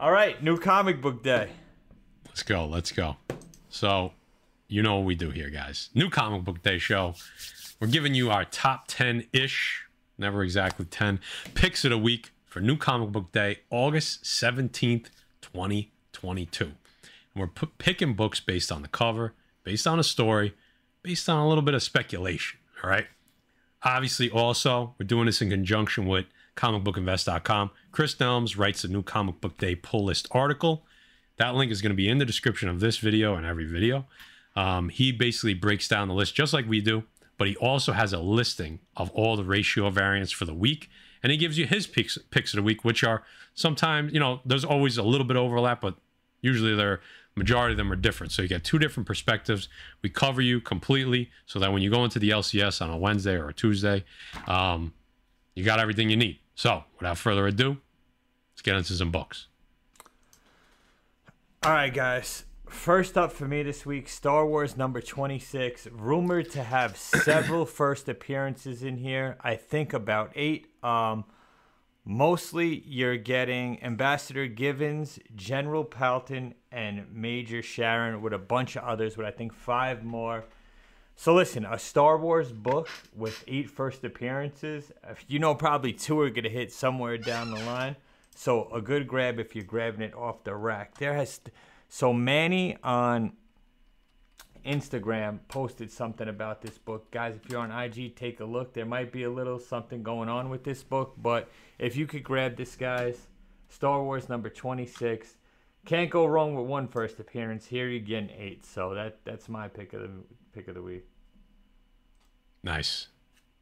All right, new comic book day. Let's go. Let's go. So, you know what we do here, guys. New comic book day show. We're giving you our top 10 ish, never exactly 10, picks of the week for new comic book day, August 17th, 2022. And we're p- picking books based on the cover, based on a story, based on a little bit of speculation. All right. Obviously, also, we're doing this in conjunction with comicbookinvest.com. Chris Nelms writes a new comic book day pull list article. That link is going to be in the description of this video and every video. Um, he basically breaks down the list just like we do, but he also has a listing of all the ratio variants for the week. And he gives you his picks, picks of the week, which are sometimes, you know, there's always a little bit of overlap, but usually they're majority of them are different. So you get two different perspectives. We cover you completely so that when you go into the LCS on a Wednesday or a Tuesday, um, you got everything you need. So without further ado, let's get into some books. All right, guys. First up for me this week, Star Wars number 26, rumored to have several first appearances in here. I think about eight. Um, mostly you're getting Ambassador Givens, General Palton, and Major Sharon with a bunch of others, with I think five more. So listen, a Star Wars book with eight first appearances. You know, probably two are gonna hit somewhere down the line. So a good grab if you're grabbing it off the rack. There has so Manny on Instagram posted something about this book. Guys, if you're on IG, take a look. There might be a little something going on with this book, but if you could grab this, guys, Star Wars number 26. Can't go wrong with one first appearance. Here you're getting eight, so that that's my pick of the pick of the week. Nice.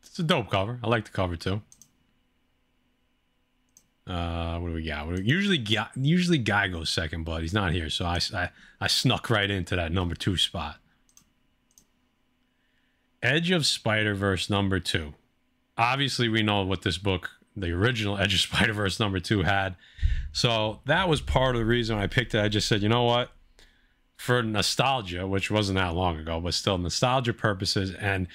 It's a dope cover. I like the cover too. Uh, what do we got? Usually, guy, usually guy goes second, but he's not here, so I, I, I snuck right into that number two spot. Edge of Spider Verse number two. Obviously, we know what this book, the original Edge of Spider Verse number two, had. So that was part of the reason I picked it. I just said, you know what? For nostalgia, which wasn't that long ago, but still nostalgia purposes, and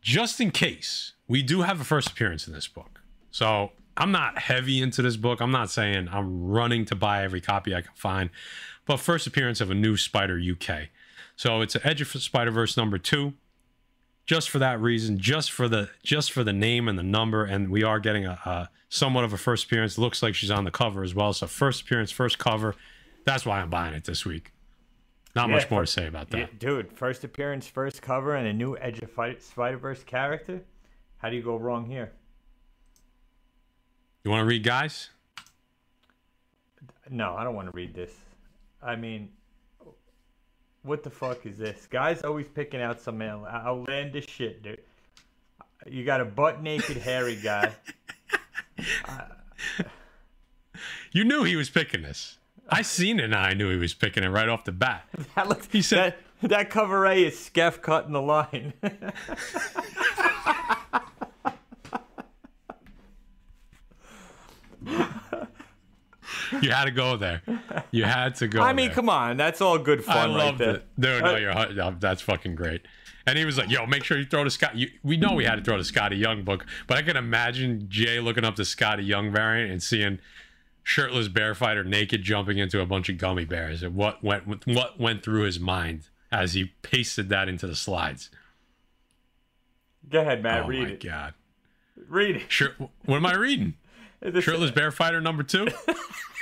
just in case, we do have a first appearance in this book. So I'm not heavy into this book. I'm not saying I'm running to buy every copy I can find, but first appearance of a new Spider UK. So it's Edge of Spider Verse number two. Just for that reason, just for the just for the name and the number, and we are getting a, a somewhat of a first appearance. Looks like she's on the cover as well. So first appearance, first cover. That's why I'm buying it this week. Not yeah, much more to say about that. Yeah, dude, first appearance, first cover, and a new Edge of Spider Verse character. How do you go wrong here? You want to read guys? No, I don't want to read this. I mean, what the fuck is this? Guys always picking out some outlandish shit, dude. You got a butt naked hairy guy. you knew he was picking this. I seen it and I knew he was picking it right off the bat. That looks, he said that, that cover A is Skeff cutting the line. you had to go there. You had to go. I mean, there. come on, that's all good fun. I loved right it. No, no, you're uh, that's fucking great. And he was like, "Yo, make sure you throw to Scott." You, we know we had to throw to Skottie Young book, but I can imagine Jay looking up the Skottie Young variant and seeing shirtless bear fighter naked jumping into a bunch of gummy bears, and what went what went through his mind as he pasted that into the slides. Go ahead, Matt. Oh read my it. god. Read it. Sure. What am I reading? Shirtless Bear Fighter number two.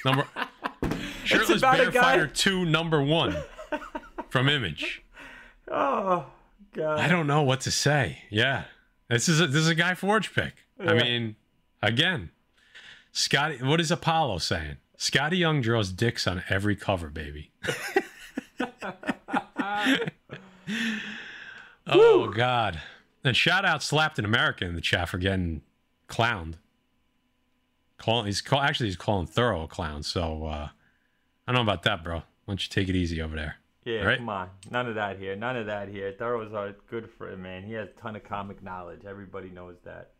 Number Shirtless Bear Fighter two number one from Image. Oh god. I don't know what to say. Yeah, this is a, this is a Guy Forge pick. Yeah. I mean, again, Scotty. What is Apollo saying? Skottie Young draws dicks on every cover, baby. oh God! And shout out Slapped an America in the chat for getting clowned. Calling he's call, actually he's calling Thorough a clown. So uh, I don't know about that, bro. Why don't you take it easy over there? Yeah, right? come on. None of that here. None of that here. Thorough's are good for him, man. He has a ton of comic knowledge. Everybody knows that.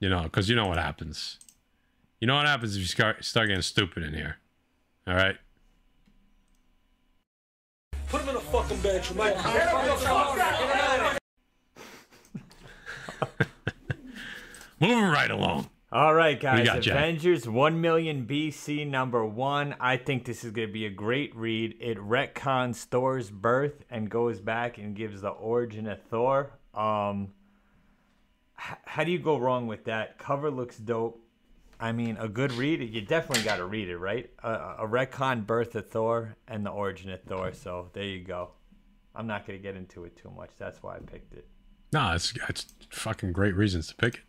You know, because you know what happens. You know what happens if you start start getting stupid in here. All right. Put him in a fucking bench, Mike. Moving right along. All right, guys. got, Jay? Avengers 1 million BC number one. I think this is going to be a great read. It retcons Thor's birth and goes back and gives the origin of Thor. Um, how do you go wrong with that? Cover looks dope. I mean, a good read. You definitely got to read it, right? A, retcon birth of Thor and the origin of Thor. So there you go. I'm not going to get into it too much. That's why I picked it. No, it's it's fucking great reasons to pick it.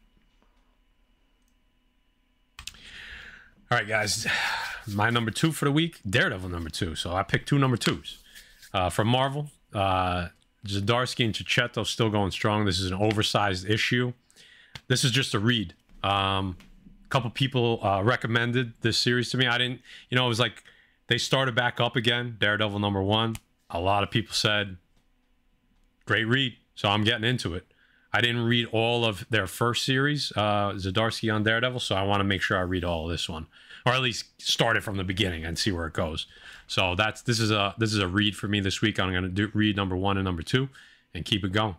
All right, guys. My number two for the week, Daredevil number two. So I picked two number twos uh, from Marvel. Uh, Zdarsky and Checchetto still going strong. This is an oversized issue. This is just a read. Um, a couple people uh, recommended this series to me. I didn't, you know, it was like they started back up again. Daredevil number one. A lot of people said, great read. So I'm getting into it. I didn't read all of their first series, uh, Zdarsky on Daredevil, so I want to make sure I read all of this one, or at least start it from the beginning and see where it goes. So that's this is a this is a read for me this week. I'm going to do read number one and number two, and keep it going.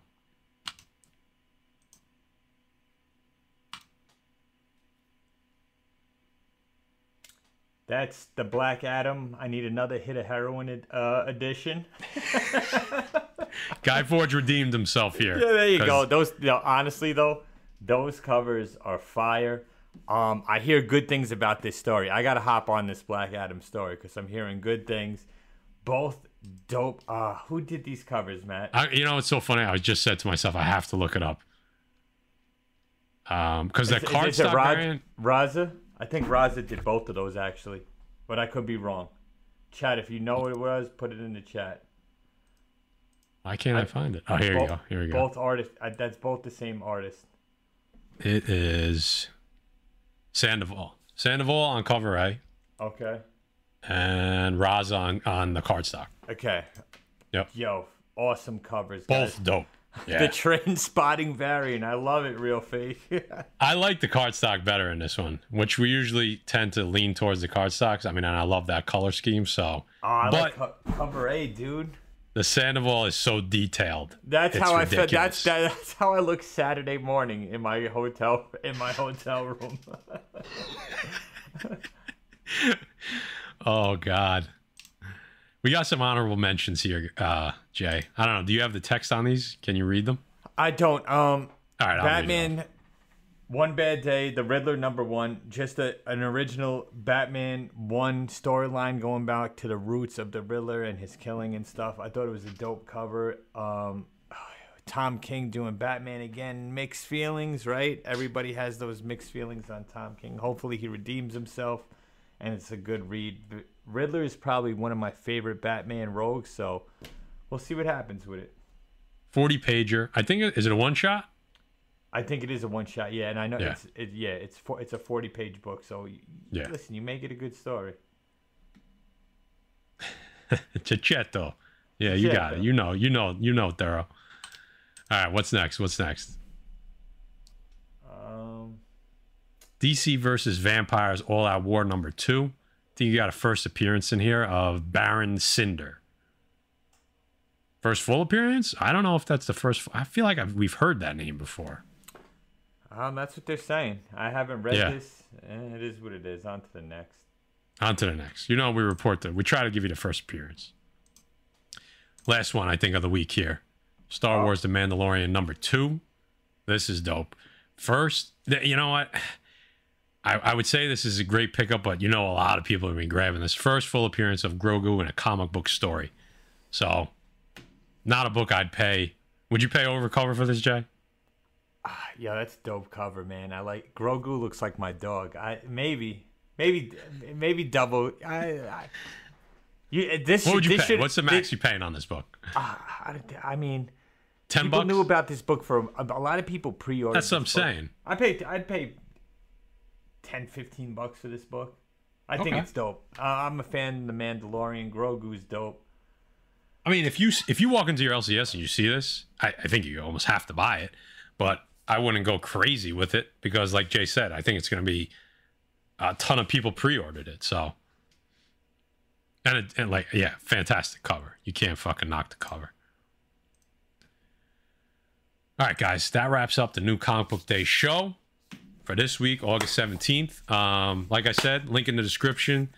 That's the Black Adam. I need another hit of heroin uh, edition. Guy Forge redeemed himself here. Yeah, there you go. Those, you know, honestly though, those covers are fire. Um, I hear good things about this story. I gotta hop on this Black Adam story because I'm hearing good things. Both dope. Uh, who did these covers, Matt? I, you know, it's so funny. I just said to myself, I have to look it up. Um, because that card it stock Raj- variant. Raza? I think Raza did both of those actually, but I could be wrong. Chat, if you know what it was, put it in the chat. Why can't I, find it? Oh, here you go. Here we go. Both artists. Uh, that's both the same artist. It is Sandoval. Sandoval on cover A Okay. and Raza on, on the cardstock. Okay. Yep. Yo, awesome covers. guys. Both dope. The Yeah. train spotting variant. I love it, real fake. I like the cardstock better in this one, which we usually tend to lean towards the cardstocks. I mean, and I love that color scheme. So, Oh, I but like co- cover A, dude. the Sandoval is so detailed. That's It's how I feel. That's that, that's how I look Saturday morning in my hotel in my hotel room. Oh God. We got some honorable mentions here, uh, Jay. I don't know. Do you have the text on these? Can you read them? I don't. Um, All right, Batman. One Bad Day, The Riddler number one, just a, an original Batman one storyline going back to the roots of the Riddler and his killing and stuff. I thought it was a dope cover. Um, Tom King doing Batman again, mixed feelings, right? Everybody has those mixed feelings on Tom King. Hopefully he redeems himself, and it's a good read. Riddler is probably one of my favorite Batman rogues, so we'll see what happens with it. 40 pager. I think, is it a one shot? I think it is a one shot, yeah, and I know Yeah. it's it, yeah, it's for, it's a forty page book, so Yeah. listen, you make it a good story. Checchetto. Yeah, you got it. You know, you know, you know, Thorough. All right, what's next? What's next? Um, DC versus Vampires All Out War number two. I think you got a first appearance in here of Baron Cinder. First full appearance? I don't know if that's the first. I feel like I've, we've heard that name before. um, that's what they're saying. I haven't read Yeah. this. and it is what it is. On to the next. On to the next. You know, we report that we try to give you the first appearance. Last one, I think, of the week here Star Wars The Mandalorian number two. This is dope. First, you know what? I, I would say this is a great pickup, but you know, a lot of people have been grabbing this first full appearance of Grogu in a comic book story. So, not a book I'd pay. Would you pay over cover for this, Jay? Ah, yeah, that's dope cover, man. I like Grogu. Looks like my dog. I maybe, maybe, maybe double. I, I you this. What would you this pay? should- What's the max thi- you paying on this book? Ah, I, I mean, 10 people bucks? knew about this book for a, a lot of people pre-ordered. That's what I'm book. saying. I paid. I'd pay 10, 15 bucks for this book. I think Okay. it's dope. Uh, I'm a fan of the Mandalorian. Grogu's dope. I mean, if you if you walk into your LCS and you see this, I, I think you almost have to buy it. But I wouldn't go crazy with it because, like Jay said, I think it's going to be a ton of people pre-ordered it. So, and, it, and like, yeah, fantastic cover. You can't fucking knock the cover. All right, guys, that wraps up the new comic book day show for this week, August 17th. Um, like I said, link in the description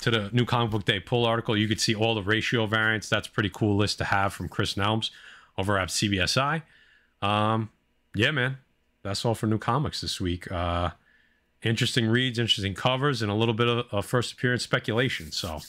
to the new comic book day pull article. You could see all the ratio variants. That's a pretty cool list to have from Chris Nelms over at CBSI. Um, yeah, man, that's all for new comics this week. Uh, interesting reads, interesting covers, and a little bit of, of first appearance speculation. So